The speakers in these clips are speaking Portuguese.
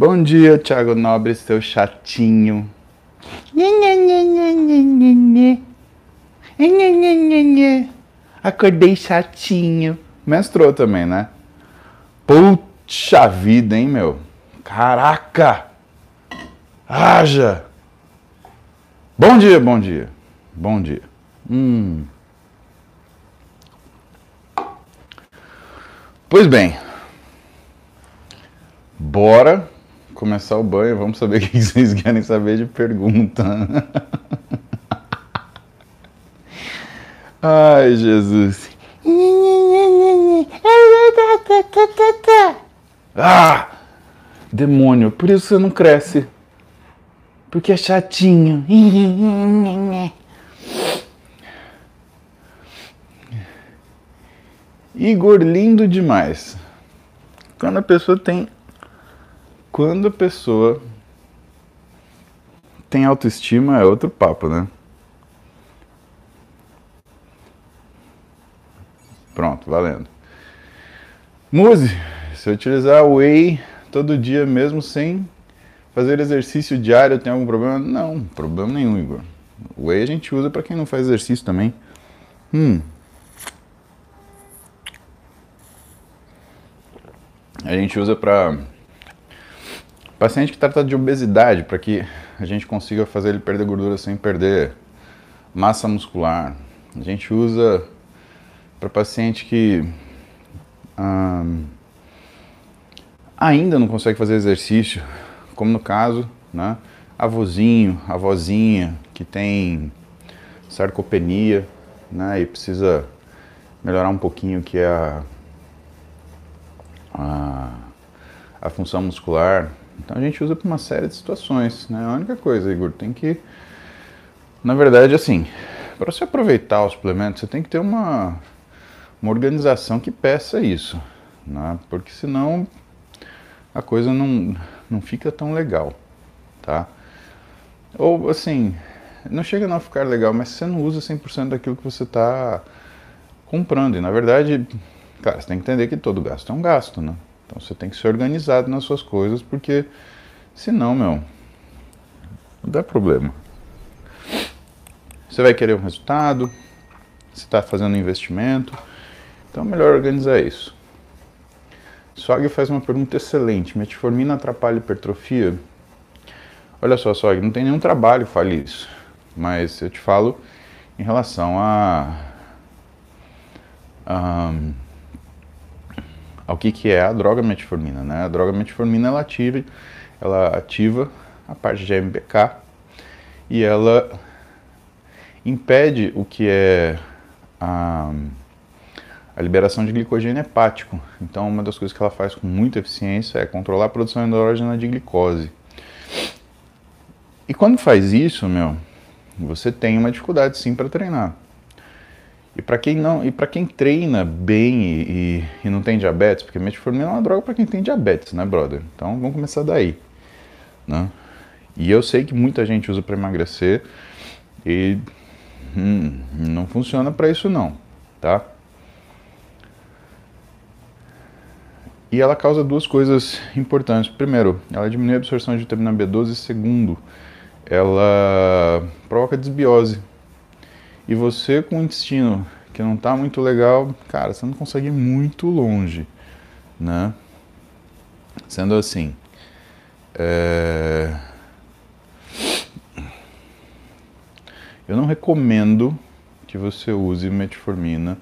Bom dia, Thiago Nobre, seu chatinho. Acordei chatinho. Menstrou também, né? Puxa vida, hein, meu? Caraca! Haja! Bom dia, bom dia. Bom dia. Hum. Pois bem, bora começar o banho. Vamos saber o que vocês querem saber de pergunta. Ai, Jesus. Ah! Demônio, por isso você não cresce. Porque é chatinho. Igor lindo demais. Quando a pessoa tem. Quando a pessoa tem autoestima é outro papo, né? Pronto, valendo. Muse, se eu utilizar whey todo dia mesmo sem fazer exercício diário, tem algum problema? Não, problema nenhum, Igor. Whey a gente usa para quem não faz exercício também. Hum. A gente usa para paciente que trata de obesidade, para que a gente consiga fazer ele perder gordura sem perder massa muscular. A gente usa para paciente que hum, ainda não consegue fazer exercício, como no caso, né, avôzinho, avózinha que tem sarcopenia, né, e precisa melhorar um pouquinho que é a a, a função muscular. Então a gente usa para uma série de situações. Né? A única coisa, Igor, tem que. Na verdade, assim, para você aproveitar o suplemento, você tem que ter uma, uma organização que peça isso. Né? Porque senão a coisa não, não fica tão legal. Tá? Ou assim, não chega a não ficar legal, mas você não usa 100% daquilo que você está comprando. E na verdade, Cara, você tem que entender que todo gasto é um gasto, né? Então você tem que ser organizado nas suas coisas, porque senão, meu, não dá problema. Você vai querer um resultado, você está fazendo um investimento, então é melhor organizar isso. Sog faz uma pergunta excelente. Metformina atrapalha hipertrofia? Olha só, Sog, não tem nenhum trabalho que fale isso. Mas eu te falo em relação a. a ao que, que é a droga metformina. Né? A droga metformina ela ativa, ela ativa a parte de MBK e ela impede o que é a, a liberação de glicogênio hepático. Então, uma das coisas que ela faz com muita eficiência é controlar a produção endógena de glicose. E quando faz isso, meu, você tem uma dificuldade sim para treinar. E para quem não, e para quem treina bem e, e, e, não tem diabetes, porque metformina é uma droga para quem tem diabetes, né, brother? Então vamos começar daí, né? E eu sei que muita gente usa para emagrecer e hum, não funciona para isso não, tá? E ela causa duas coisas importantes. Primeiro, ela diminui a absorção de vitamina B12. Segundo, ela provoca desbiose, e você com o intestino que não está muito legal, cara, você não consegue ir muito longe, né? Sendo assim, é... eu não recomendo que você use metformina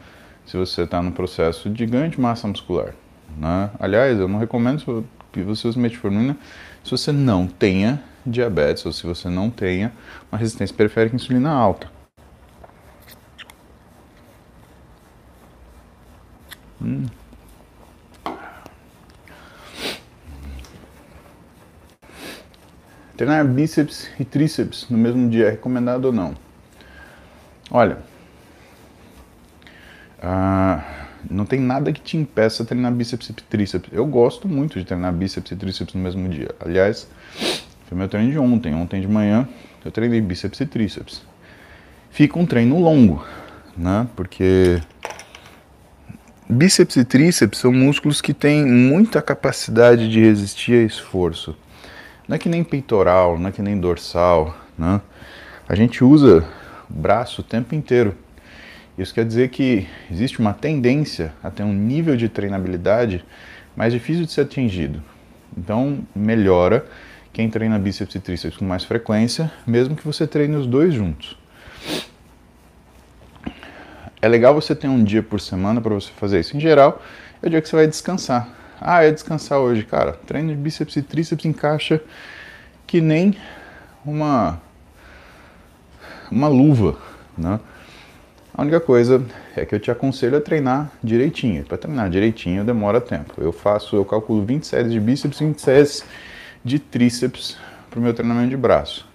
se você está no processo de ganho de massa muscular. Né? Aliás, eu não recomendo que você use metformina se você não tenha diabetes ou se você não tenha uma resistência periférica à insulina alta. Treinar bíceps e tríceps no mesmo dia é recomendado ou não? Olha, ah, não tem nada que te impeça de treinar bíceps e tríceps. Eu gosto muito de treinar bíceps e tríceps no mesmo dia. Aliás, foi meu treino de ontem. Ontem de manhã eu treinei bíceps e tríceps. Fica um treino longo, né? Porque Bíceps e tríceps são músculos que têm muita capacidade de resistir a esforço. Não é que nem peitoral, não é que nem dorsal, né? A gente usa o braço o tempo inteiro. Isso quer dizer que existe uma tendência a ter um nível de treinabilidade mais difícil de ser atingido. Então, melhora quem treina bíceps e tríceps com mais frequência, mesmo que você treine os dois juntos. É legal você ter um dia por semana para você fazer isso. Em geral, é o dia que você vai descansar. Ah, é descansar hoje, cara. Treino de bíceps e tríceps encaixa que nem uma uma luva, né? A única coisa é que eu te aconselho a treinar direitinho. Para treinar direitinho demora tempo. Eu faço, eu calculo 20 séries de bíceps e 20 séries de tríceps para o meu treinamento de braço.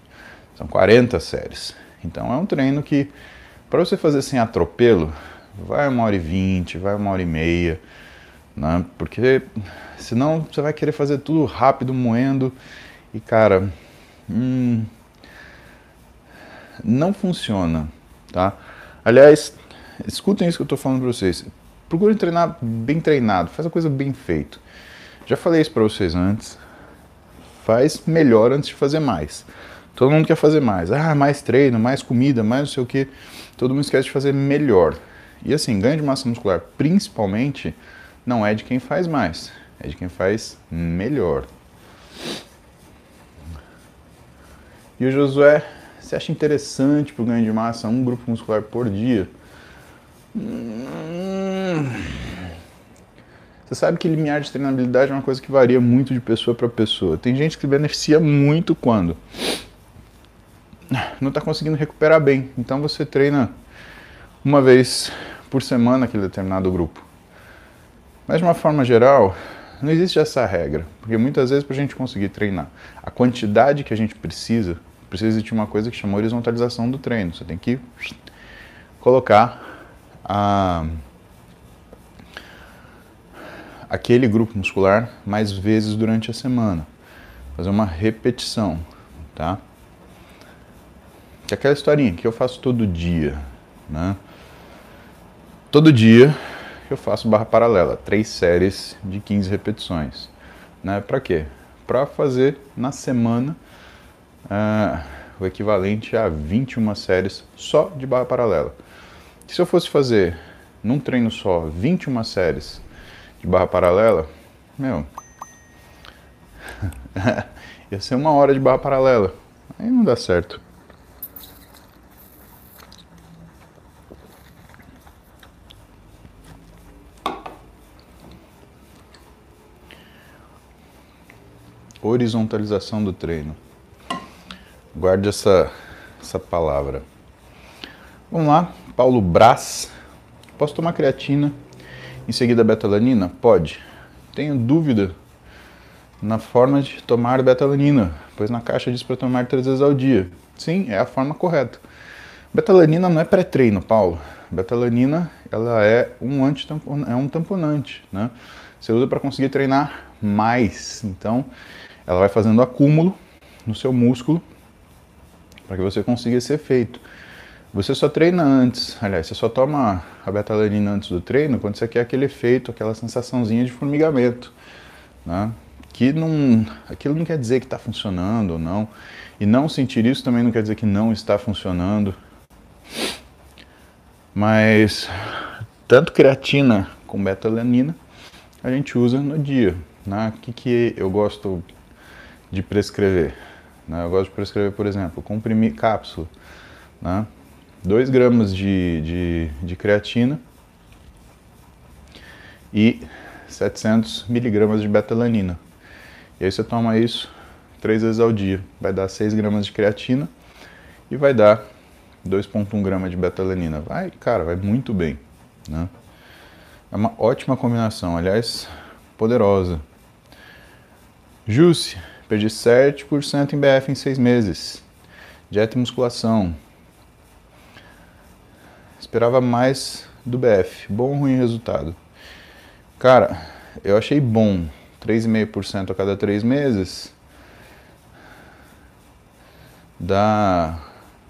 São 40 séries. Então é um treino que, para você fazer sem atropelo, vai uma hora e vinte, vai uma hora e meia, né? porque senão você vai querer fazer tudo rápido, moendo, e cara, hum, não funciona, tá? Aliás, escutem isso que eu estou falando para vocês. Procurem treinar bem treinado, faz a coisa bem feito. Já falei isso para vocês antes. Faz melhor antes de fazer mais. Todo mundo quer fazer mais. Ah, mais treino, mais comida, mais não sei o que. Todo mundo esquece de fazer melhor. E assim, ganho de massa muscular, principalmente, não é de quem faz mais, é de quem faz melhor. E o Josué você acha interessante para o ganho de massa um grupo muscular por dia? Hum. Você sabe que limiar de treinabilidade é uma coisa que varia muito de pessoa para pessoa. Tem gente que beneficia muito quando não está conseguindo recuperar bem. Então você treina uma vez por semana aquele determinado grupo. Mas de uma forma geral, não existe essa regra, porque muitas vezes para a gente conseguir treinar a quantidade que a gente precisa precisa existir uma coisa que chama horizontalização do treino. Você tem que colocar a, aquele grupo muscular mais vezes durante a semana. Fazer uma repetição, tá? Que é aquela historinha que eu faço todo dia, né? Todo dia eu faço barra paralela, três séries de 15 repetições. Né? Para quê? Para fazer na semana uh, o equivalente a 21 séries só de barra paralela. se eu fosse fazer num treino só 21 séries de barra paralela, meu, ia ser uma hora de barra paralela. Aí não dá certo. Horizontalização do treino. Guarde essa, essa palavra. Vamos lá, Paulo Brás. Posso tomar creatina em seguida betalanina? Pode. Tenho dúvida na forma de tomar betalanina, pois na caixa diz para tomar três vezes ao dia. Sim, é a forma correta. Betalanina não é pré-treino, Paulo. Betalanina ela é um anti é um tamponante, né? Você usa para conseguir treinar mais. Então, ela vai fazendo acúmulo no seu músculo para que você consiga esse efeito. Você só treina antes, aliás, você só toma a betalanina antes do treino quando você quer aquele efeito, aquela sensaçãozinha de formigamento, né? Que não, aquilo não quer dizer que está funcionando ou não, e não sentir isso também não quer dizer que não está funcionando. Mas tanto creatina como betalanina a gente usa no dia. Né? O que, que eu gosto de prescrever? Né? Eu gosto de prescrever, por exemplo, comprimir cápsula, né? 2 gramas de, de, de creatina e 700 miligramas de betalanina. E aí você toma isso três vezes ao dia. Vai dar 6 gramas de creatina e vai dar 2,1 gramas de betalanina. Vai, cara, vai muito bem. Né? É uma ótima combinação, aliás, poderosa. Juice, Perdi 7% em BF em seis meses. Dieta e musculação. Esperava mais do BF. Bom ou ruim resultado? Cara, eu achei bom. 3,5% a cada três meses. Dá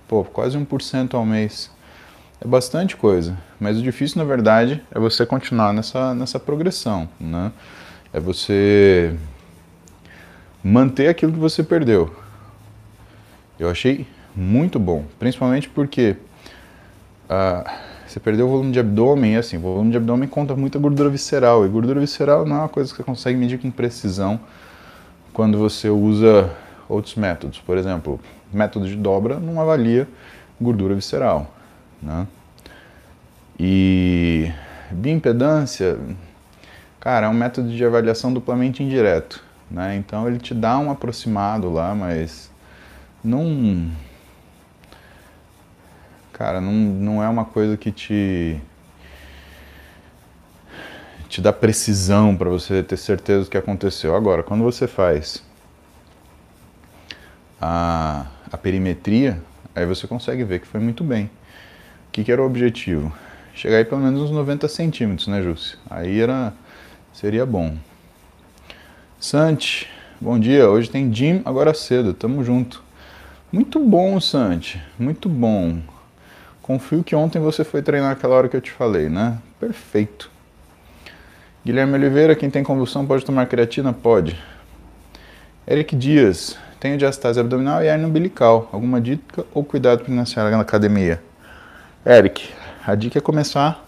pô, quase 1% ao mês. É bastante coisa. Mas o difícil, na verdade, é você continuar nessa, nessa progressão. Né? É você manter aquilo que você perdeu. Eu achei muito bom, principalmente porque uh, você perdeu o volume de abdômen, e assim, o volume de abdômen conta muita gordura visceral, e gordura visceral não é uma coisa que você consegue medir com precisão quando você usa outros métodos. Por exemplo, método de dobra não avalia gordura visceral. Né? E bioimpedância, cara, é um método de avaliação duplamente indireto. Né? Então ele te dá um aproximado lá, mas não. Cara, não, não é uma coisa que te. te dá precisão para você ter certeza do que aconteceu. Agora, quando você faz a, a perimetria, aí você consegue ver que foi muito bem. O que, que era o objetivo? Chegar aí pelo menos uns 90 centímetros, né, Júcio? Aí era, seria bom. Santi, bom dia. Hoje tem Jim agora cedo, tamo junto. Muito bom, Santi, muito bom. Confio que ontem você foi treinar aquela hora que eu te falei, né? Perfeito. Guilherme Oliveira, quem tem convulsão pode tomar creatina? Pode. Eric Dias, tenho diastase abdominal e hernia umbilical. Alguma dica ou cuidado para iniciar na academia? Eric, a dica é começar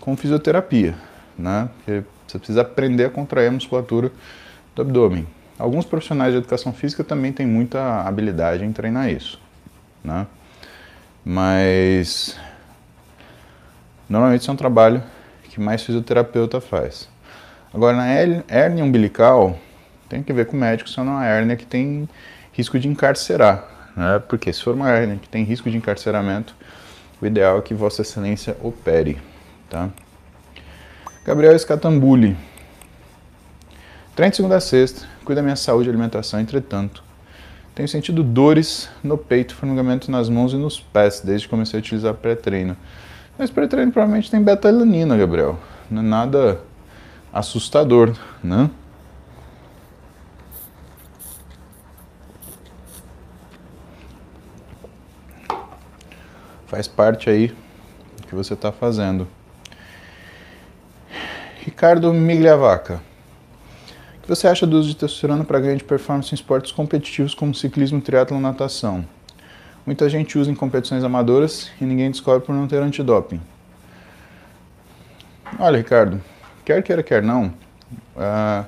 com fisioterapia, né? Porque você precisa aprender a contrair a musculatura do abdômen. Alguns profissionais de educação física também têm muita habilidade em treinar isso, né? Mas normalmente isso é um trabalho que mais fisioterapeuta faz. Agora na hernia umbilical tem que ver com o médico se é uma hernia que tem risco de encarcerar, né? Porque se for uma hernia que tem risco de encarceramento, o ideal é que Vossa Excelência opere, tá? Gabriel Escatambuli. Treino de segunda a sexta, cuida da minha saúde e alimentação, entretanto. Tenho sentido dores no peito, formigamento nas mãos e nos pés, desde que comecei a utilizar pré-treino. Mas pré-treino provavelmente tem beta-alanina, Gabriel. Não é nada assustador, né? Faz parte aí do que você está fazendo. Ricardo Migliavaca. O que você acha do uso de testosterona para ganho de performance em esportes competitivos como ciclismo, triatlo e natação? Muita gente usa em competições amadoras e ninguém descobre por não ter antidoping. Olha, Ricardo, quer queira, quer não, uh,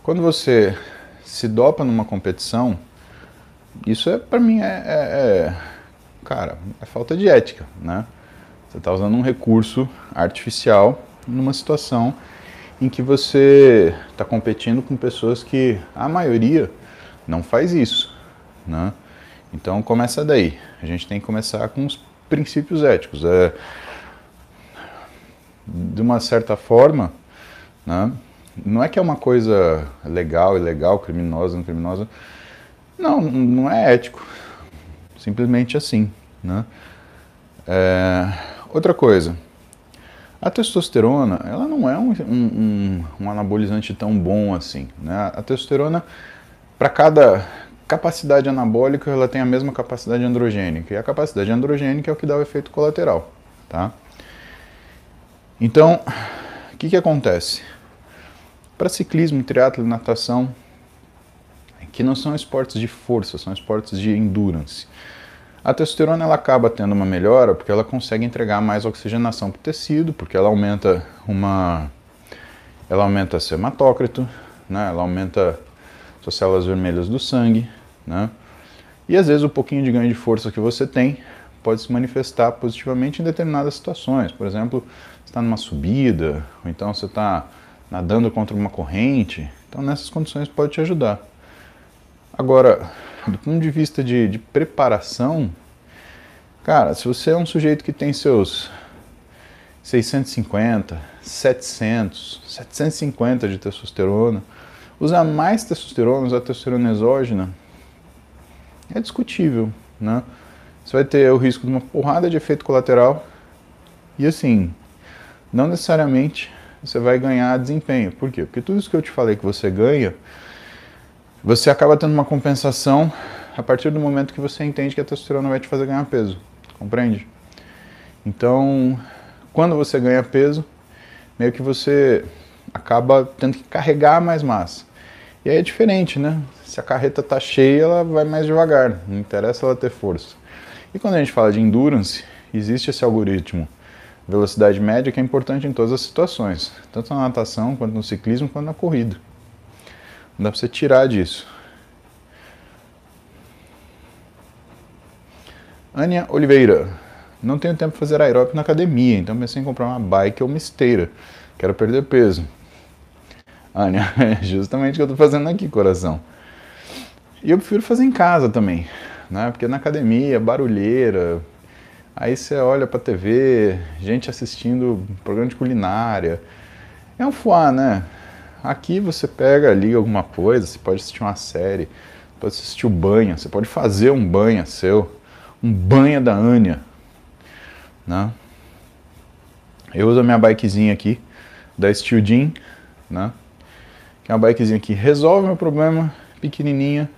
quando você se dopa numa competição, isso é para mim é, é, é, cara, é falta de ética, né? Você está usando um recurso artificial numa situação em que você está competindo com pessoas que a maioria não faz isso, né? Então começa daí. A gente tem que começar com os princípios éticos. É, de uma certa forma, né? Não é que é uma coisa legal, ilegal, criminosa, não criminosa. Não, não é ético. Simplesmente assim, né? É, outra coisa, a testosterona, ela não é um, um, um anabolizante tão bom assim. Né? A testosterona, para cada capacidade anabólica, ela tem a mesma capacidade androgênica. E a capacidade androgênica é o que dá o efeito colateral. Tá? Então, o que, que acontece? Para ciclismo, triatlo e natação, que não são esportes de força, são esportes de endurance. A testosterona ela acaba tendo uma melhora porque ela consegue entregar mais oxigenação para o tecido, porque ela aumenta uma ela aumenta seu hematócrito, né? Ela aumenta suas células vermelhas do sangue, né? E às vezes o pouquinho de ganho de força que você tem pode se manifestar positivamente em determinadas situações. Por exemplo, você está numa subida, ou então você está nadando contra uma corrente. Então nessas condições pode te ajudar. Agora, do ponto de vista de, de preparação, cara, se você é um sujeito que tem seus 650, 700, 750 de testosterona, usar mais testosterona, usar testosterona exógena, é discutível, né? Você vai ter o risco de uma porrada de efeito colateral e assim, não necessariamente você vai ganhar desempenho. Por quê? Porque tudo isso que eu te falei que você ganha, você acaba tendo uma compensação a partir do momento que você entende que a testosterona vai te fazer ganhar peso, compreende? Então, quando você ganha peso, meio que você acaba tendo que carregar mais massa. E aí é diferente, né? Se a carreta tá cheia, ela vai mais devagar, não interessa ela ter força. E quando a gente fala de endurance, existe esse algoritmo velocidade média que é importante em todas as situações, tanto na natação, quanto no ciclismo, quanto na corrida. Dá para você tirar disso. Ania Oliveira. Não tenho tempo para fazer aeróbico na academia, então pensei em comprar uma bike ou uma esteira. Quero perder peso. Ania, é justamente o que eu estou fazendo aqui, coração. E eu prefiro fazer em casa também, né? Porque na academia, barulheira, aí você olha para TV, gente assistindo programa de culinária. É um fuá, né? Aqui você pega, liga alguma coisa, você pode assistir uma série, pode assistir o banho, você pode fazer um banho seu, um banho da Ania, né? Eu uso a minha bikezinha aqui, da Steel Jean, né? Que é uma bikezinha que resolve meu problema, pequenininha,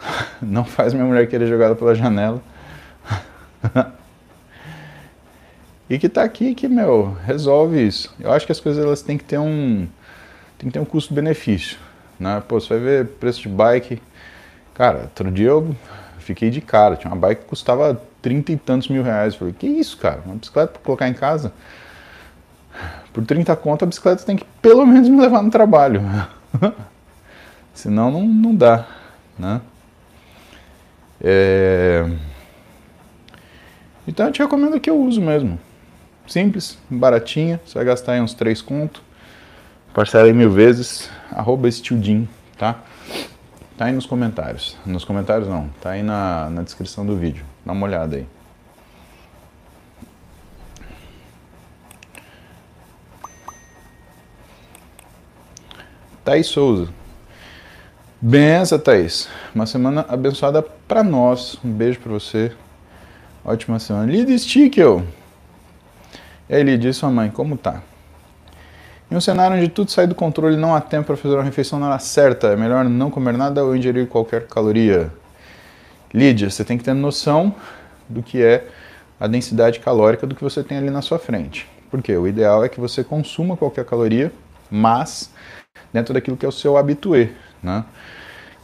não faz minha mulher querer jogar pela janela. e que tá aqui que, meu, resolve isso. Eu acho que as coisas elas têm que ter um tem que ter um custo-benefício, né? Pô, você vai ver preço de bike. Cara, outro dia eu fiquei de cara, tinha uma bike que custava trinta e tantos mil reais. Eu falei, que isso, cara? Uma bicicleta para colocar em casa? Por 30 conto a bicicleta tem que pelo menos me levar no trabalho. Senão não, não dá, né? É... Então eu te recomendo que eu uso mesmo. Simples, baratinha, você vai gastar aí uns 3 contos. Parcela aí mil vezes, arroba Stildim, tá? Tá aí nos comentários. Nos comentários não, tá aí na, na descrição do vídeo. Dá uma olhada aí. Thaís Souza. Benção, Thaís. Uma semana abençoada para nós. Um beijo para você. Ótima semana. Lida Stickel. E aí, Lidia, e sua mãe, como tá? Em um cenário onde tudo sai do controle não há tempo para fazer uma refeição na hora certa, é melhor não comer nada ou ingerir qualquer caloria? Lídia, você tem que ter noção do que é a densidade calórica do que você tem ali na sua frente. Porque o ideal é que você consuma qualquer caloria, mas dentro daquilo que é o seu habitué, né?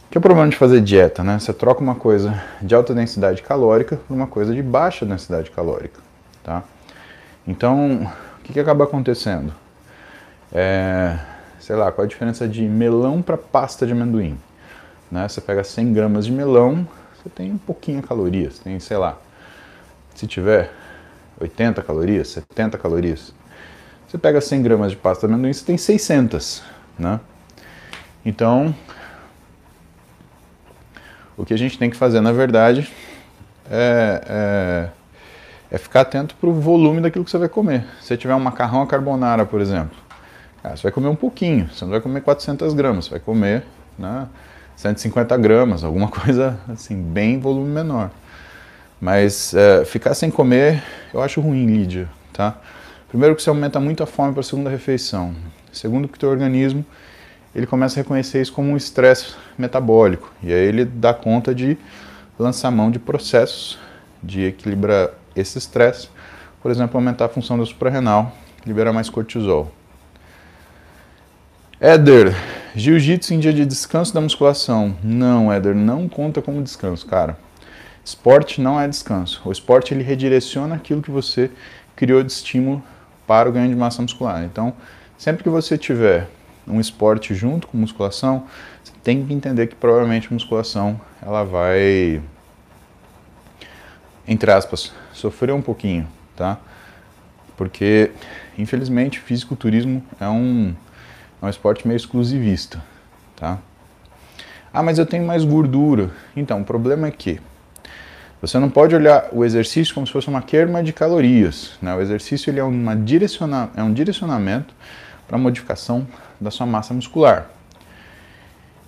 Que é o problema de fazer dieta, né? Você troca uma coisa de alta densidade calórica por uma coisa de baixa densidade calórica, tá? Então, o que, que acaba acontecendo? É, sei lá, qual a diferença de melão para pasta de amendoim? Né? Você pega 100 gramas de melão, você tem um pouquinho de calorias, tem, sei lá, se tiver 80 calorias, 70 calorias. Você pega 100 gramas de pasta de amendoim, você tem 600, né? Então, o que a gente tem que fazer, na verdade, é, é, é ficar atento para o volume daquilo que você vai comer. Se você tiver um macarrão à carbonara, por exemplo, ah, você vai comer um pouquinho, você não vai comer 400 gramas, você vai comer né, 150 gramas, alguma coisa assim, bem volume menor. Mas é, ficar sem comer, eu acho ruim, Lídia, tá? Primeiro que você aumenta muito a fome para a segunda refeição. Segundo que o teu organismo, ele começa a reconhecer isso como um estresse metabólico. E aí ele dá conta de lançar mão de processos de equilibrar esse estresse. Por exemplo, aumentar a função do suprarrenal, liberar mais cortisol. Éder, jiu-jitsu em dia de descanso da musculação. Não, Éder, não conta como descanso, cara. Esporte não é descanso. O esporte ele redireciona aquilo que você criou de estímulo para o ganho de massa muscular. Então, sempre que você tiver um esporte junto com musculação, você tem que entender que provavelmente musculação ela vai, entre aspas, sofrer um pouquinho, tá? Porque, infelizmente, fisiculturismo é um é um esporte meio exclusivista, tá? Ah, mas eu tenho mais gordura. Então, o problema é que você não pode olhar o exercício como se fosse uma queima de calorias. Né? O exercício ele é, uma direciona é um direcionamento para a modificação da sua massa muscular.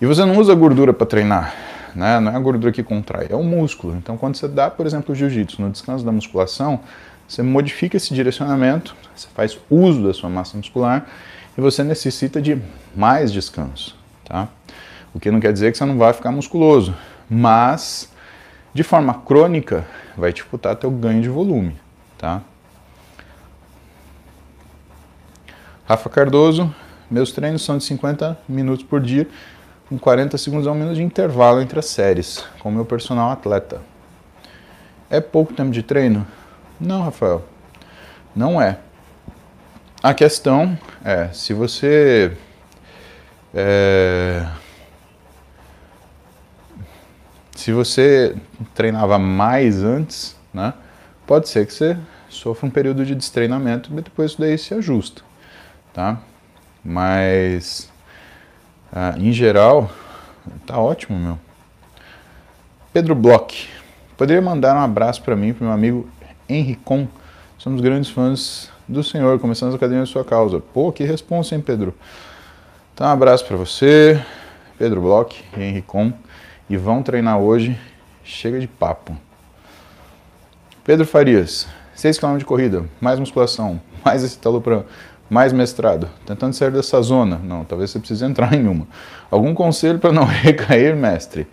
E você não usa gordura para treinar. Né? Não é a gordura que contrai, é o músculo. Então, quando você dá, por exemplo, o jiu-jitsu no descanso da musculação, você modifica esse direcionamento, você faz uso da sua massa muscular e você necessita de mais descanso, tá? O que não quer dizer que você não vai ficar musculoso, mas de forma crônica vai dificultar teu ganho de volume, tá? Rafa Cardoso, Meus treinos são de 50 minutos por dia, com 40 segundos a um minuto de intervalo entre as séries, com meu personal atleta. É pouco tempo de treino? Não, Rafael. Não é. A questão é, se você é, se você treinava mais antes, né, pode ser que você sofra um período de destreinamento, mas depois isso daí se ajusta, tá? Mas, ah, em geral, tá ótimo, meu. Pedro Bloch, poderia mandar um abraço para mim, para meu amigo Henricon. Somos grandes fãs do Senhor, começando a academia de sua causa. Pô, que responsa, hein, Pedro? Então, um abraço para você, Pedro Bloch e Henricon. E vão treinar hoje. Chega de papo. Pedro Farias, 6 km de corrida, mais musculação, mais escitalopram, mais mestrado. Tentando sair dessa zona. Não, talvez você precise entrar em uma. Algum conselho para não recair, mestre?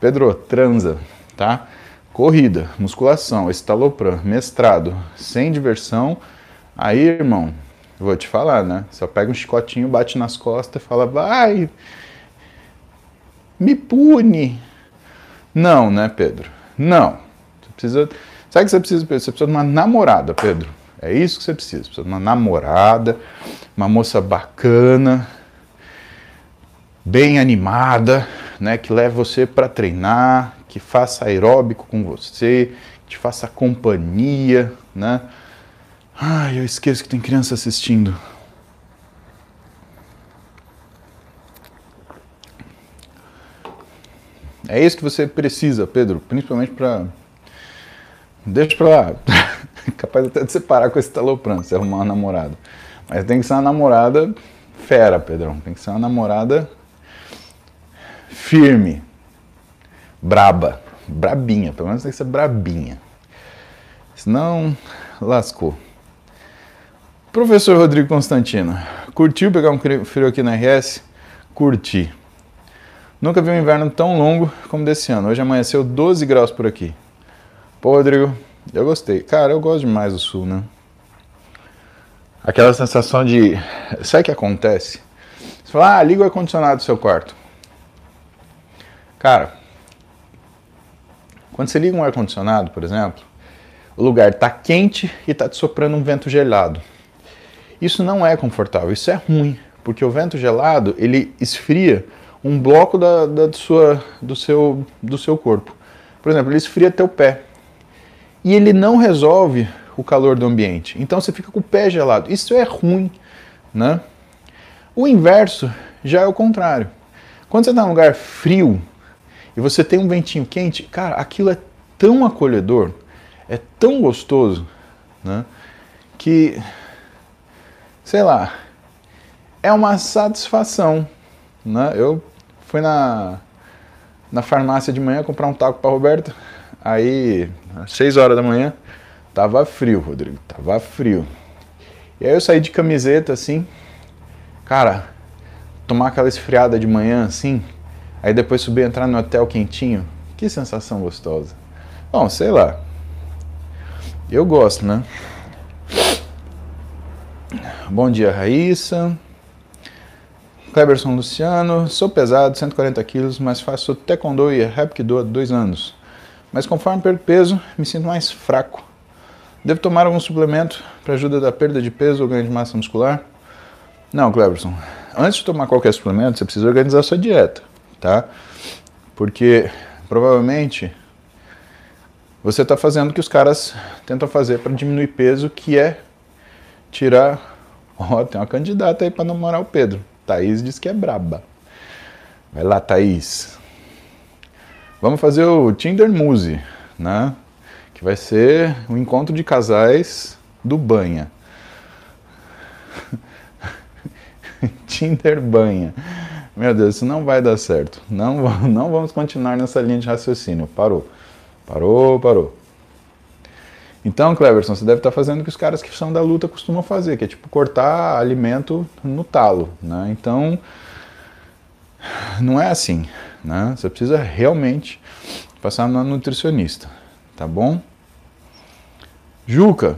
Pedro, transa, tá? Corrida, musculação, estalopram, mestrado, sem diversão Aí, irmão, vou te falar, né? Só pega um chicotinho, bate nas costas e fala, vai, me pune. Não, né, Pedro? Não. Você precisa. Sabe o que você precisa, Pedro? Você precisa de uma namorada, Pedro. É isso que você precisa. Precisa de uma namorada, uma moça bacana, bem animada, né? Que leve você para treinar, que faça aeróbico com você, que te faça companhia, né? Ai, eu esqueço que tem criança assistindo. É isso que você precisa, Pedro, principalmente para. Deixa pra lá. Capaz até de separar com esse talopran, se arrumar uma namorada. Mas tem que ser uma namorada fera, Pedrão. Tem que ser uma namorada firme, braba, brabinha. Pelo menos tem que ser brabinha. Senão, lascou. Professor Rodrigo Constantino, curtiu pegar um frio aqui na RS? Curti. Nunca vi um inverno tão longo como desse ano. Hoje amanheceu 12 graus por aqui. Pô, Rodrigo, eu gostei. Cara, eu gosto demais do sul, né? Aquela sensação de. Sabe o que acontece? Você fala, ah, liga o ar-condicionado do seu quarto. Cara, quando você liga um ar-condicionado, por exemplo, o lugar está quente e está te soprando um vento gelado. Isso não é confortável, isso é ruim, porque o vento gelado ele esfria um bloco da, da sua, do, seu, do seu corpo. Por exemplo, ele esfria teu pé e ele não resolve o calor do ambiente. Então você fica com o pé gelado. Isso é ruim, né? O inverso já é o contrário. Quando você está num lugar frio e você tem um ventinho quente, cara, aquilo é tão acolhedor, é tão gostoso, né? Que sei lá, é uma satisfação. Né? Eu fui na, na farmácia de manhã comprar um taco para Roberto, aí às 6 horas da manhã, tava frio, Rodrigo, tava frio. E aí eu saí de camiseta assim, cara, tomar aquela esfriada de manhã assim, aí depois subir e entrar no hotel quentinho, que sensação gostosa. Bom, sei lá. Eu gosto, né? Bom dia, Raíssa. Cleberson Luciano. Sou pesado, 140 quilos, mas faço taekwondo e hapkido há dois anos. Mas conforme perco peso, me sinto mais fraco. Devo tomar algum suplemento para ajuda da perda de peso ou ganho de massa muscular? Não, Cleberson. Antes de tomar qualquer suplemento, você precisa organizar a sua dieta, tá? Porque provavelmente você está fazendo o que os caras tentam fazer para diminuir peso, que é tirar Ó, oh, tem uma candidata aí para namorar o Pedro. Thaís diz que é braba. Vai lá, Thaís. Vamos fazer o Tinder Muse, né? Que vai ser o um encontro de casais do Banha. Tinder Banha. Meu Deus, isso não vai dar certo. Não, não vamos continuar nessa linha de raciocínio. Parou. Parou, parou. Então, Cleverson, você deve estar fazendo o que os caras que são da luta costumam fazer, que é tipo cortar alimento no talo, né? Então, não é assim, né? Você precisa realmente passar na nutricionista, tá bom? Juca.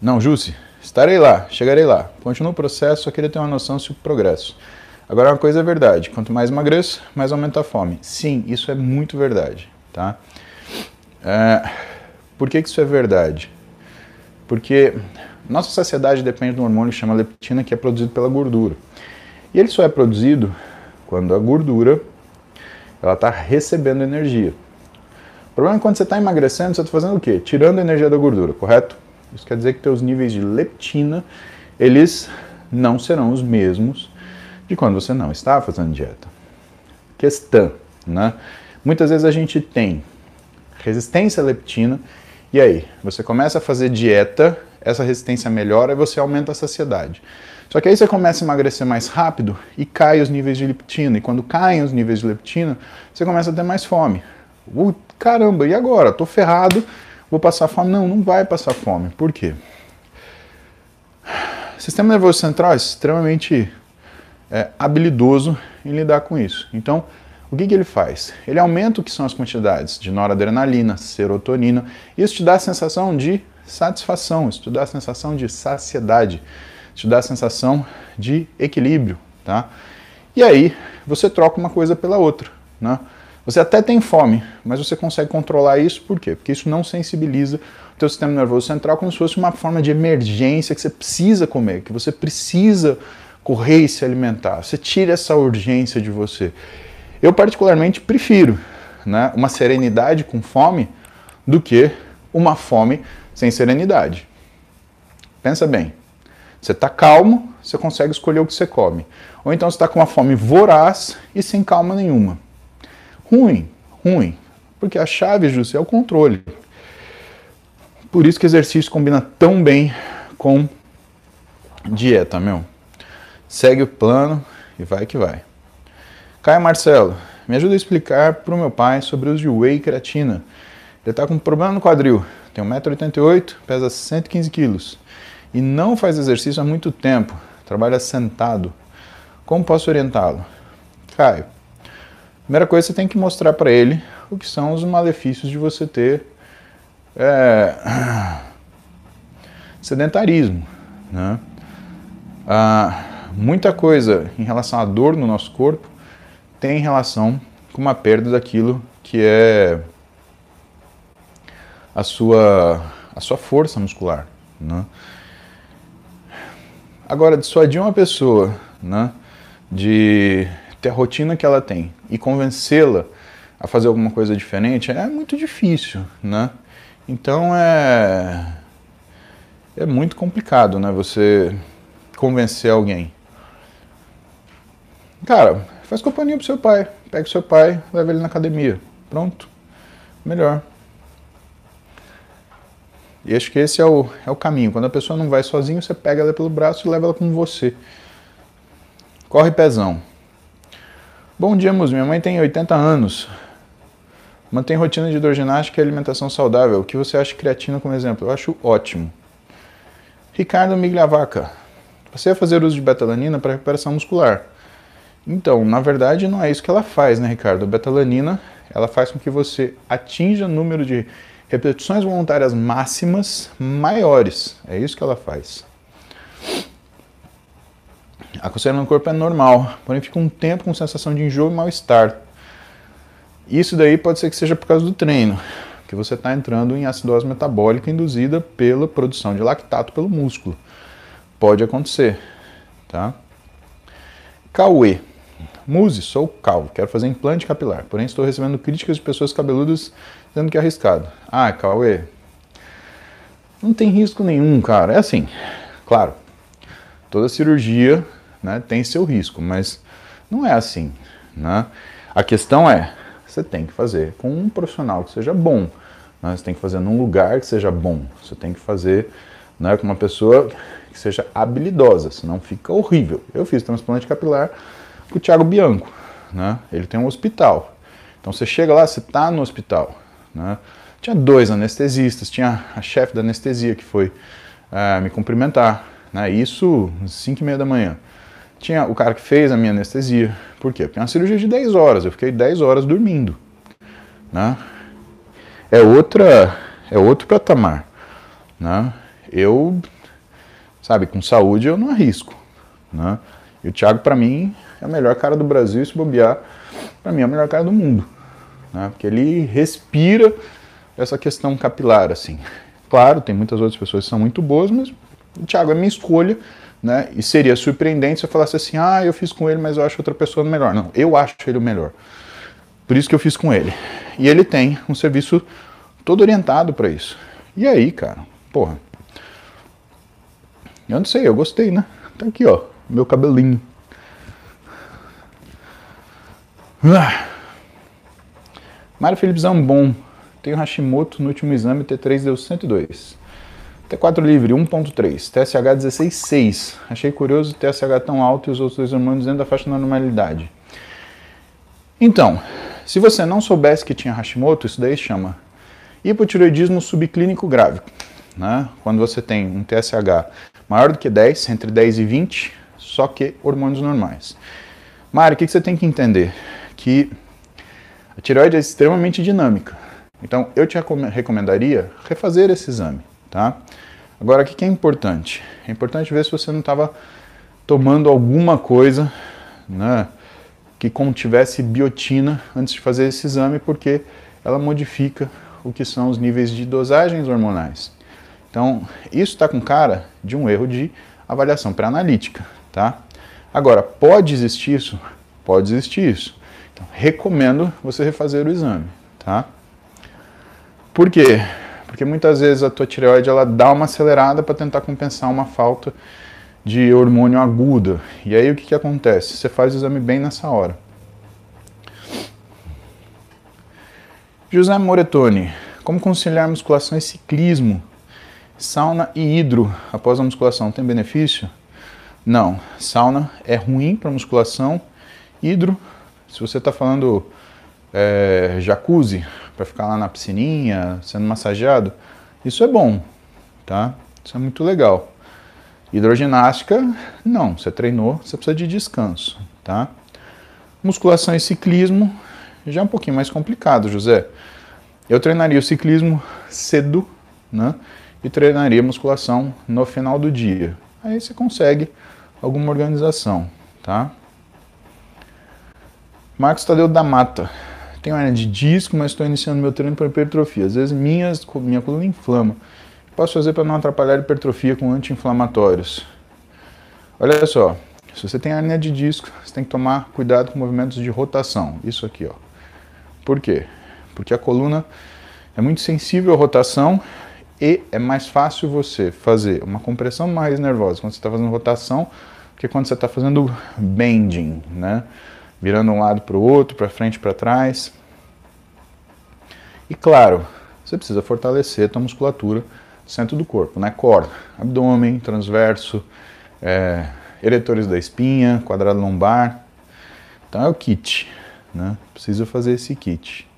Não, Jussi, Estarei lá, chegarei lá. Continua o processo, só queria ter uma noção se o progresso. Agora, uma coisa é verdade: quanto mais emagreço, mais aumenta a fome. Sim, isso é muito verdade. Tá? É, por que, que isso é verdade? Porque nossa saciedade depende de um hormônio que chama leptina, que é produzido pela gordura. E ele só é produzido quando a gordura ela está recebendo energia. O problema é que quando você está emagrecendo, você está fazendo o quê? Tirando a energia da gordura, correto? Isso quer dizer que teus níveis de leptina, eles não serão os mesmos de quando você não está fazendo dieta. Questão, né? Muitas vezes a gente tem resistência à leptina e aí, você começa a fazer dieta, essa resistência melhora e você aumenta a saciedade. Só que aí você começa a emagrecer mais rápido e cai os níveis de leptina. E quando caem os níveis de leptina, você começa a ter mais fome. Uh, caramba, e agora? Tô ferrado, vou passar fome? Não, não vai passar fome. Por quê? O sistema nervoso central é extremamente é, habilidoso em lidar com isso. Então, o que, que ele faz? Ele aumenta o que são as quantidades de noradrenalina, serotonina. Isso te dá a sensação de satisfação, isso te dá a sensação de saciedade te dá a sensação de equilíbrio, tá? E aí você troca uma coisa pela outra, né? Você até tem fome, mas você consegue controlar isso por quê? Porque isso não sensibiliza o teu sistema nervoso central como se fosse uma forma de emergência que você precisa comer, que você precisa correr e se alimentar. Você tira essa urgência de você. Eu particularmente prefiro né, uma serenidade com fome do que uma fome sem serenidade. Pensa bem, você está calmo, você consegue escolher o que você come. Ou então você está com uma fome voraz e sem calma nenhuma. Ruim, ruim. Porque a chave, José, é o controle. Por isso que exercício combina tão bem com dieta, meu. Segue o plano e vai que vai. Caio Marcelo, me ajuda a explicar para o meu pai sobre o uso de whey creatina. Ele está com um problema no quadril, tem 1,88m, pesa 115 quilos e não faz exercício há muito tempo, trabalha sentado, como posso orientá-lo? Caio, primeira coisa você tem que mostrar para ele o que são os malefícios de você ter é, sedentarismo. Né? Ah, muita coisa em relação à dor no nosso corpo tem relação com uma perda daquilo que é a sua, a sua força muscular. Né? Agora, dissuadir uma pessoa né, de ter a rotina que ela tem e convencê-la a fazer alguma coisa diferente é muito difícil, né? Então é é muito complicado, né? Você convencer alguém. Cara, faz companhia pro seu pai. Pega o seu pai, leva ele na academia. Pronto. Melhor. E acho que esse é o, é o caminho. Quando a pessoa não vai sozinho, você pega ela pelo braço e leva ela com você. Corre pezão. Bom dia, Mus. Minha mãe tem 80 anos. Mantém rotina de hidroginástica e alimentação saudável. O que você acha de creatina como exemplo? Eu acho ótimo. Ricardo Migliavaca. Você vai fazer uso de betalanina para recuperação muscular. Então, na verdade, não é isso que ela faz, né, Ricardo? A betalanina, ela faz com que você atinja número de repetições voluntárias máximas maiores. É isso que ela faz. A coceira no corpo é normal, porém fica um tempo com sensação de enjoo e mal-estar. Isso daí pode ser que seja por causa do treino, que você está entrando em acidose metabólica induzida pela produção de lactato pelo músculo. Pode acontecer, tá? Cauê. Muse, sou calvo, quero fazer implante capilar, porém estou recebendo críticas de pessoas cabeludas dizendo que é arriscado. Ah, Cauê, não tem risco nenhum, cara. É assim, claro, toda cirurgia né, tem seu risco, mas não é assim. Né? A questão é, você tem que fazer com um profissional que seja bom. Né? Você tem que fazer num lugar que seja bom. Você tem que fazer né, com uma pessoa que seja habilidosa, senão fica horrível. Eu fiz transplante capilar o Thiago Bianco. Né? Ele tem um hospital. Então você chega lá, você está no hospital. Né? Tinha dois anestesistas, tinha a chefe da anestesia que foi é, me cumprimentar, né? isso às 5 e meia da manhã. Tinha o cara que fez a minha anestesia. Por quê? Porque é uma cirurgia de 10 horas, eu fiquei 10 horas dormindo. Né? É outra, é outro patamar. Né? Eu Sabe, com saúde eu não arrisco. Né? E o Thiago, para mim, é o melhor cara do Brasil, se bobear, para mim é o melhor cara do mundo. Né? Porque ele respira essa questão capilar, assim. Claro, tem muitas outras pessoas que são muito boas, mas o Thiago é minha escolha, né? E seria surpreendente se eu falasse assim, ah, eu fiz com ele, mas eu acho outra pessoa melhor. Não, eu acho ele o melhor. Por isso que eu fiz com ele. E ele tem um serviço todo orientado para isso. E aí, cara, porra. Eu não sei, eu gostei, né? Tá aqui, ó, meu cabelinho. Ah. Mário Felipe Zambon. Tenho Hashimoto no último exame, T3 deu 102. T4 livre, 1.3. TSH 16,6. Achei curioso TSH tão alto e os outros dois hormônios dentro da faixa de normalidade. Então, se você não soubesse que tinha Hashimoto, isso daí chama hipotireoidismo subclínico grave. Né? Quando você tem um TSH maior do que 10, entre 10 e 20, só que hormônios normais. Mário, o que você tem que entender? Que a tireoide é extremamente dinâmica. Então, eu te recomendaria refazer esse exame, tá? Agora, o que é importante? É importante ver se você não estava tomando alguma coisa, né, que contivesse biotina antes de fazer esse exame, porque ela modifica o que são os níveis de dosagens hormonais. Então, isso está com cara de um erro de avaliação pré-analítica, tá? Agora, pode existir isso? Pode existir isso. Então, recomendo você refazer o exame, tá? Por quê? Porque muitas vezes a tua tireoide ela dá uma acelerada para tentar compensar uma falta de hormônio aguda. E aí o que, que acontece? Você faz o exame bem nessa hora. José Moretoni, como conciliar musculação e ciclismo? Sauna e hidro após a musculação tem benefício? Não. Sauna é ruim para musculação. Hidro, se você está falando é, jacuzzi, para ficar lá na piscininha, sendo massageado, isso é bom, tá? Isso é muito legal. Hidroginástica, não. Você treinou, você precisa de descanso, tá? Musculação e ciclismo, já é um pouquinho mais complicado, José. Eu treinaria o ciclismo cedo, né? E treinaria musculação no final do dia. Aí você consegue alguma organização, tá? Marcos Tadeu da Mata. Tenho hernia de disco, mas estou iniciando meu treino para hipertrofia. Às vezes minhas, minha coluna inflama. O que posso fazer para não atrapalhar a hipertrofia com anti-inflamatórios? Olha só, se você tem hernia de disco, você tem que tomar cuidado com movimentos de rotação. Isso aqui, ó. Por quê? Porque a coluna é muito sensível à rotação e é mais fácil você fazer uma compressão de uma raiz nervosa quando você está fazendo rotação que quando você está fazendo bending, né? Virando um lado para o outro, para frente para trás. E claro, você precisa fortalecer a tua musculatura centro do corpo, né? Core, abdômen, transverso, é, eretores da espinha, quadrado lombar. Então é o kit, né? Precisa fazer esse kit.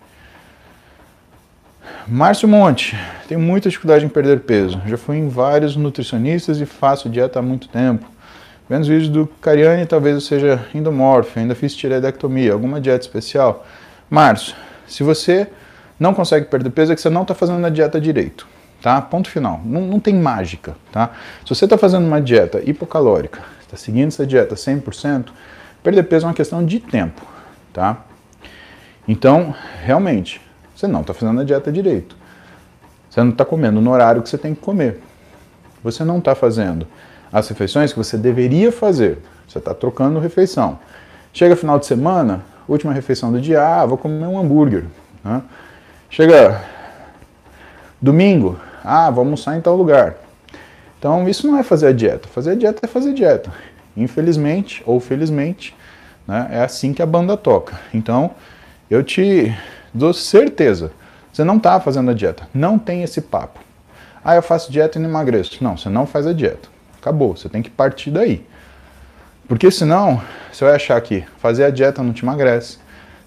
Márcio Monte, tenho muita dificuldade em perder peso. Já fui em vários nutricionistas e faço dieta há muito tempo. Vendo os vídeos do Cariani, talvez eu seja endomórfio, ainda fiz tireoidectomia, alguma dieta especial. Márcio, se você não consegue perder peso, é que você não está fazendo a dieta direito, tá? Ponto final. Não, não tem mágica, tá? Se você está fazendo uma dieta hipocalórica, está seguindo essa dieta 100%, perder peso é uma questão de tempo, tá? Então, realmente, você não está fazendo a dieta direito. Você não está comendo no horário que você tem que comer. Você não está fazendo as refeições que você deveria fazer. Você está trocando refeição. Chega final de semana, última refeição do dia, ah, vou comer um hambúrguer. Né? Chega domingo, ah, vou almoçar em tal lugar. Então isso não é fazer a dieta. Fazer a dieta é fazer dieta. Infelizmente ou felizmente, né, é assim que a banda toca. Então eu te dou certeza, você não está fazendo a dieta. Não tem esse papo. Ah, eu faço dieta e não emagreço. Não, você não faz a dieta. Acabou, você tem que partir daí. Porque senão, você vai achar que fazer a dieta não te emagrece,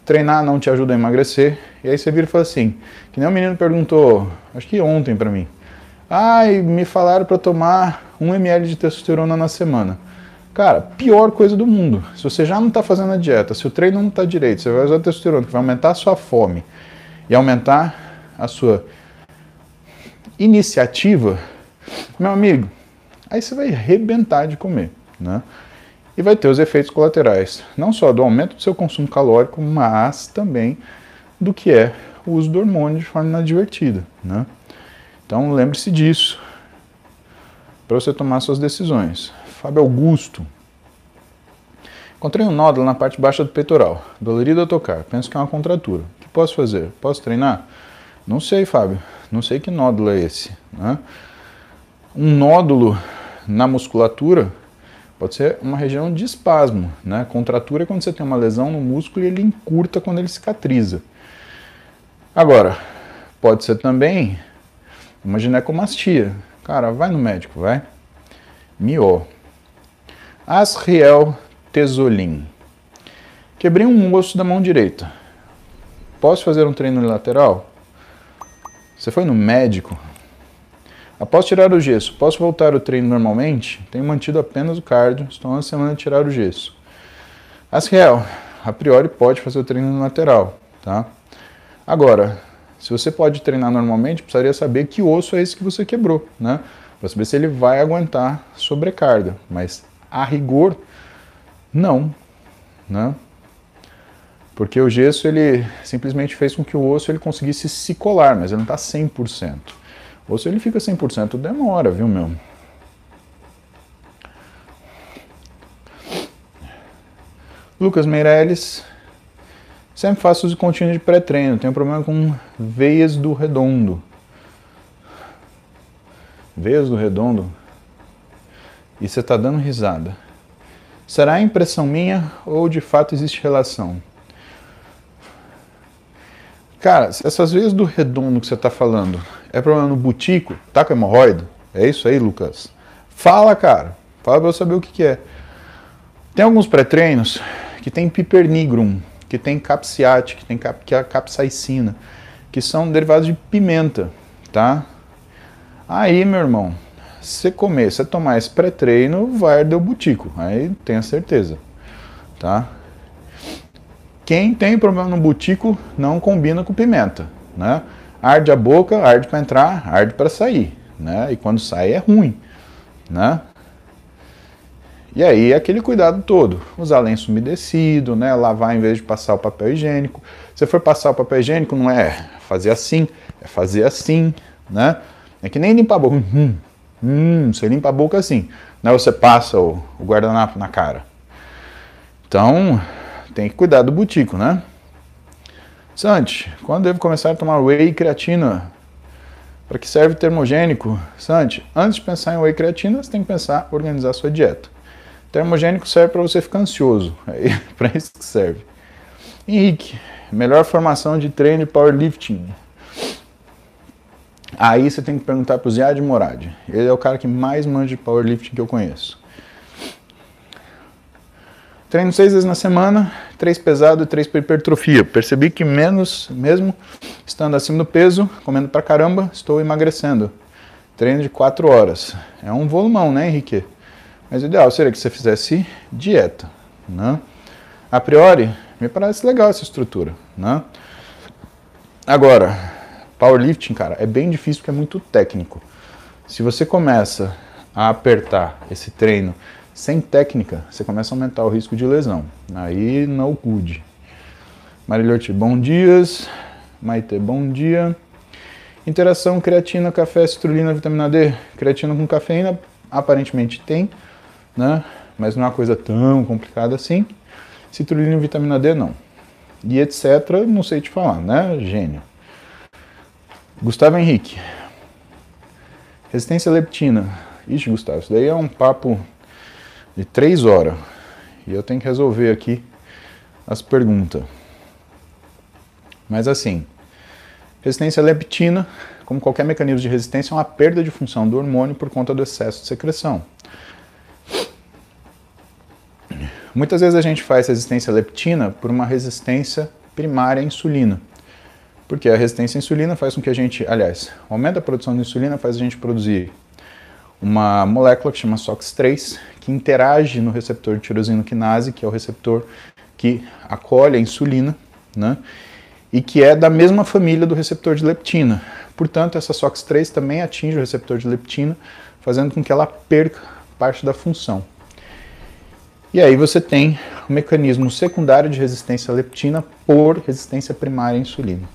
treinar não te ajuda a emagrecer, e aí você vira e fala assim, que nem um menino perguntou, acho que ontem para mim, ai, me falaram para tomar 1 ml de testosterona na semana. Cara, pior coisa do mundo. Se você já não está fazendo a dieta, se o treino não está direito, você vai usar testosterona, que vai aumentar a sua fome e aumentar a sua iniciativa, meu amigo, aí você vai arrebentar de comer, né? E vai ter os efeitos colaterais, não só do aumento do seu consumo calórico, mas também do que é o uso do hormônio de forma inadvertida, né? Então lembre-se disso para você tomar suas decisões. Fábio Augusto. Encontrei um nódulo na parte baixa do peitoral, dolorido a tocar. Penso que é uma contratura. O que posso fazer? Posso treinar? Não sei, Fábio. Não sei que nódulo é esse. Né? Um nódulo na musculatura pode ser uma região de espasmo. Né? Contratura é quando você tem uma lesão no músculo e ele encurta quando ele cicatriza. Agora, pode ser também uma ginecomastia. Cara, vai no médico, vai. Mió. Asriel Tesolin. Quebrei um osso da mão direita. Posso fazer um treino lateral? Você foi no médico? Após tirar o gesso, posso voltar ao treino normalmente? Tenho mantido apenas o cardio, estou uma semana de tirar o gesso. Asriel, a priori pode fazer o treino no lateral, tá? Agora, se você pode treinar normalmente, precisaria saber que osso é esse que você quebrou, né? Para saber se ele vai aguentar sobrecarga. Mas a rigor, não, né? Porque o gesso ele simplesmente fez com que o osso ele conseguisse se colar, mas ele não está 100%. O osso ele fica 100% demora, viu, meu? Lucas Meirelles, Sempre faço uso contínuo de pré-treino. Tenho problema com veias do redondo. Veias do redondo? E você está dando risada. Será impressão minha ou de fato existe relação? Cara, essas veias do redondo que você está falando, é problema no butico? Tá com hemorroida? É isso aí, Lucas? Fala, cara. Fala para eu saber o que, que é. Tem alguns pré-treinos que tem pipernigrum que tem capsiate, que tem cap, que é capsaicina, que são derivados de pimenta, tá? Aí, meu irmão, você comer, você tomar esse pré-treino, vai arder o butico, aí tenha certeza, tá? Quem tem problema no butico não combina com pimenta, né? Arde a boca, arde para entrar, arde para sair, né? E quando sai é ruim, né? E aí aquele cuidado todo, usar lenço umedecido, né, lavar em vez de passar o papel higiênico. Se for passar o papel higiênico, não é fazer assim, é fazer assim, né? É que nem limpar a boca. Hum, hum, você limpa a boca assim, né? Você passa o, o guardanapo na cara. Então, tem que cuidar do butico, né? Santi, quando devo começar a tomar whey e creatina? Para que serve termogênico? Santi, antes de pensar em whey e creatina, você tem que pensar em organizar sua dieta. Termogênico serve para você ficar ansioso. É para isso que serve. Henrique, melhor formação de treino de powerlifting. Aí você tem que perguntar para o Ziad Morad. Ele é o cara que mais manja de powerlifting que eu conheço. Treino seis vezes na semana, três pesado e três para hipertrofia. Percebi que menos, mesmo estando acima do peso, comendo pra caramba, estou emagrecendo. Treino de quatro horas. É um volumão, né, Henrique? Mas o ideal seria que você fizesse dieta, né? A priori, me parece legal essa estrutura, né? Agora, powerlifting, cara, é bem difícil porque é muito técnico. Se você começa a apertar esse treino sem técnica, você começa a aumentar o risco de lesão. Aí não cuide. Marilhote, bom dias. Maite, bom dia. Interação creatina, café, citrulina, vitamina D. Creatina com cafeína aparentemente tem né? Mas não é uma coisa tão complicada assim. Citrulina e vitamina D não. E etc, não sei te falar, né? Gênio. Gustavo Henrique. Resistência à leptina. Ixi, Gustavo, isso daí é um papo de três horas. E eu tenho que resolver aqui as perguntas. Mas assim, resistência leptina, como qualquer mecanismo de resistência, é uma perda de função do hormônio por conta do excesso de secreção. Muitas vezes a gente faz resistência leptina por uma resistência primária à insulina. Porque a resistência à insulina faz com que a gente, aliás, o aumento da produção de insulina faz a gente produzir uma molécula que chama SOX3, que interage no receptor de tirosina quinase, que é o receptor que acolhe a insulina, né? E que é da mesma família do receptor de leptina. Portanto, essa SOX3 também atinge o receptor de leptina, fazendo com que ela perca parte da função. E aí você tem o mecanismo secundário de resistência à leptina por resistência primária à insulina.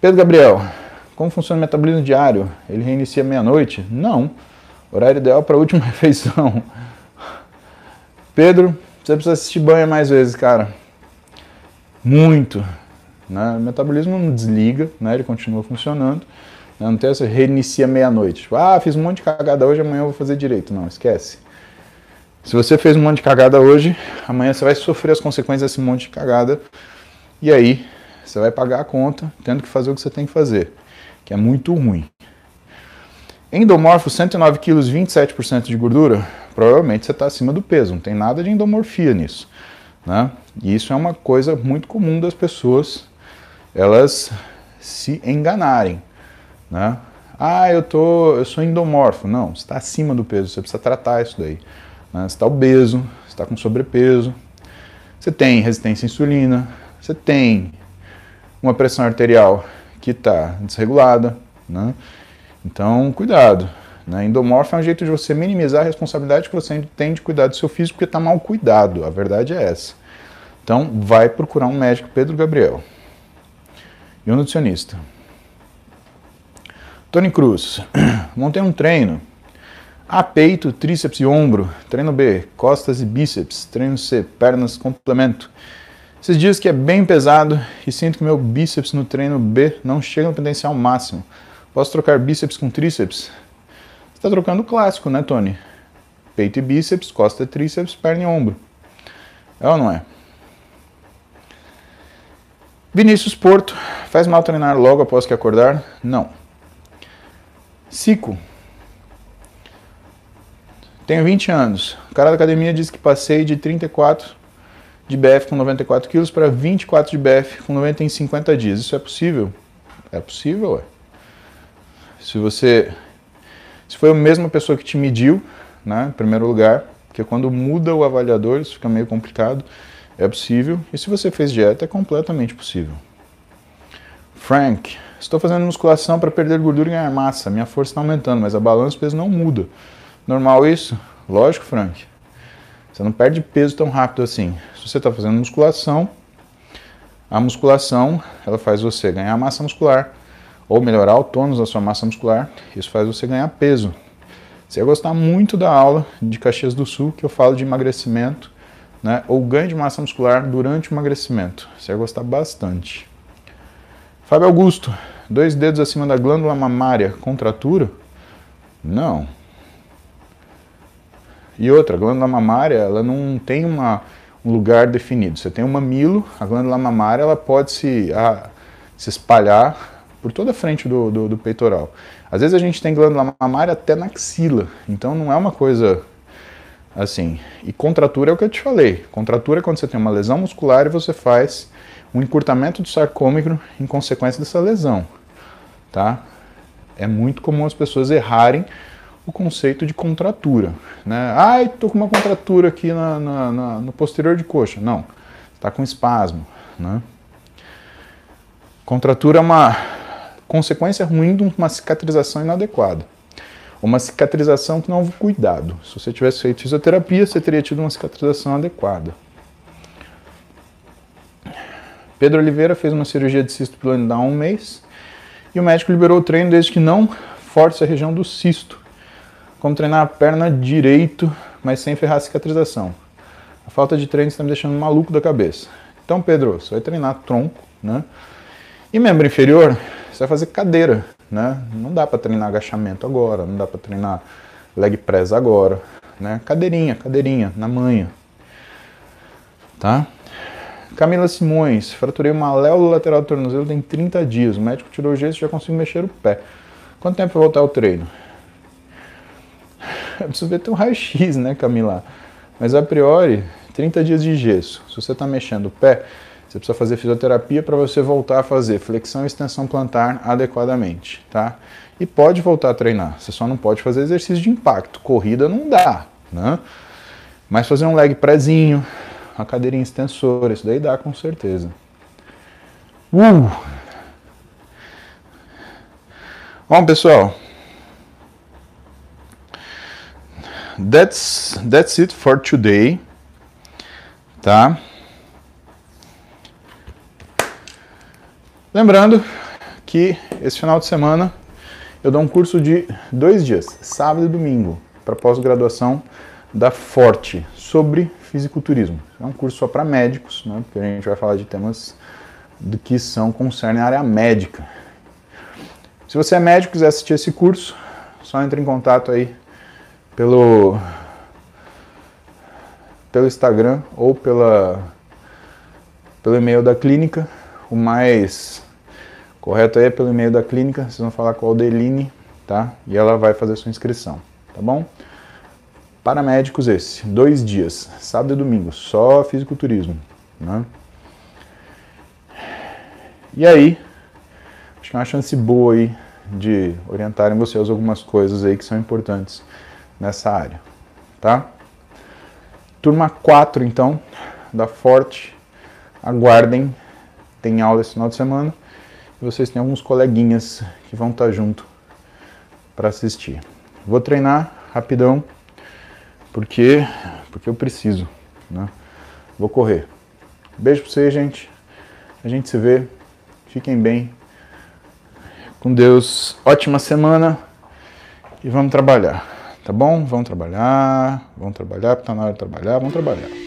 Pedro Gabriel, como funciona o metabolismo diário? Ele reinicia meia-noite? Não. Horário ideal para a última refeição. Pedro, você precisa assistir banho mais vezes, cara. Muito. Né? O metabolismo não desliga, né? ele continua funcionando. Né? Não tem essa reinicia meia-noite. Tipo, ah, fiz um monte de cagada hoje, amanhã eu vou fazer direito. Não, esquece. Se você fez um monte de cagada hoje, amanhã você vai sofrer as consequências desse monte de cagada. E aí, você vai pagar a conta tendo que fazer o que você tem que fazer, que é muito ruim. Endomorfo, 109 quilos, 27% de gordura, provavelmente você está acima do peso, não tem nada de endomorfia nisso. Né? E isso é uma coisa muito comum das pessoas, elas se enganarem. Né? Ah, eu, tô, eu sou endomorfo. Não, você está acima do peso, você precisa tratar isso daí. Né? Você está obeso, você está com sobrepeso, você tem resistência à insulina, você tem uma pressão arterial que está desregulada. Né? Então, cuidado. Né? Endomorfo é um jeito de você minimizar a responsabilidade que você tem de cuidar do seu físico porque está mal cuidado. A verdade é essa. Então, vai procurar um médico, Pedro Gabriel. E um nutricionista. Tony Cruz. Montei um treino. A, peito, tríceps e ombro. Treino B, costas e bíceps. Treino C, pernas, complemento. Esses dias que é bem pesado e sinto que meu bíceps no treino B não chega no potencial máximo. Posso trocar bíceps com tríceps? Você está trocando o clássico, né, Tony? Peito e bíceps, costa e tríceps, perna e ombro. É ou não é? Vinícius Porto, faz mal treinar logo após que acordar? Não. Cico, tenho 20 anos. O cara da academia disse que passei de 34 de BF com 94 quilos para 24 de BF com 90 em 50 dias. Isso é possível? É possível, é. Se você se foi a mesma pessoa que te mediu, né, em primeiro lugar, porque quando muda o avaliador isso fica meio complicado, é possível. E se você fez dieta, é completamente possível. Frank, estou fazendo musculação para perder gordura e ganhar massa. Minha força está aumentando, mas a balança peso não muda. Normal isso? Lógico, Frank. Você não perde peso tão rápido assim. Se você está fazendo musculação, a musculação ela faz você ganhar massa muscular ou melhorar o tônus da sua massa muscular. Isso faz você ganhar peso. Você ia gostar muito da aula de Caxias do Sul, que eu falo de emagrecimento, né, ou ganho de massa muscular durante o emagrecimento. Você ia gostar bastante. Fábio Augusto, dois dedos acima da glândula mamária, contratura? Não. E outra, a glândula mamária, ela não tem uma, um lugar definido. Você tem um mamilo, a glândula mamária, ela pode se, a, se espalhar por toda a frente do, do, do, peitoral. Às vezes a gente tem glândula mamária até na axila, então não é uma coisa assim. E contratura é o que eu te falei. Contratura é quando você tem uma lesão muscular e você faz um encurtamento do sarcômero em consequência dessa lesão, tá? É muito comum as pessoas errarem o conceito de contratura, né? Ai, tô com uma contratura aqui na, na, na no posterior de coxa. Não, está com espasmo, né? Contratura é uma consequência ruim de uma cicatrização inadequada. Uma cicatrização que não houve cuidado. Se você tivesse feito fisioterapia, você teria tido uma cicatrização adequada. Pedro Oliveira fez uma cirurgia de cisto pilonidal há um mês e o médico liberou o treino desde que não force a região do cisto. Como treinar a perna direito, mas sem ferrar a cicatrização. A falta de treino está me deixando maluco da cabeça. Então, Pedro, você vai treinar tronco, né? E membro inferior, você vai fazer cadeira, né? Não dá para treinar agachamento agora, não dá para treinar leg press agora, né? Cadeirinha, cadeirinha, na manhã. Tá? Camila Simões, fraturei uma aléola lateral do tornozelo tem 30 dias. O médico tirou o gesso e já consigo mexer o pé. Quanto tempo vai voltar ao treino? Eu preciso ver teu raio-x, né, Camila? Mas a priori, 30 dias de gesso. Se você está mexendo o pé, você precisa fazer fisioterapia para você voltar a fazer flexão e extensão plantar adequadamente, tá? E pode voltar a treinar. Você só não pode fazer exercício de impacto. Corrida não dá, né? Mas fazer um leg prézinho, uma cadeirinha extensora, isso daí dá com certeza. Uh! Bom, pessoal, that's, that's it for today. Tá? Lembrando que esse final de semana eu dou um curso de dois dias, sábado e domingo, para pós-graduação da Forte, sobre fisiculturismo. É um curso só para médicos, né, porque a gente vai falar de temas do que são concernem a área médica. Se você é médico e quiser assistir esse curso, só entre em contato aí pelo pelo Instagram ou pela pelo e-mail da clínica. O mais correto aí é pelo e-mail da clínica. Vocês vão falar com a Aldeline, tá? E ela vai fazer sua inscrição, tá bom? Para médicos esse, dois dias, sábado e domingo, só fisiculturismo, né? E aí, acho que é uma chance boa aí de orientarem vocês algumas coisas aí que são importantes nessa área, tá? Turma 4, então, da Forte, aguardem, tem aula esse final de semana, e vocês têm alguns coleguinhas que vão estar junto para assistir. Vou treinar rapidão, porque, porque eu preciso, né? Vou correr. Beijo pra vocês, gente. A gente se vê. Fiquem bem com Deus. Ótima semana e vamos trabalhar. Tá bom? Vamos trabalhar, vamos trabalhar, tá na hora de trabalhar, vamos trabalhar.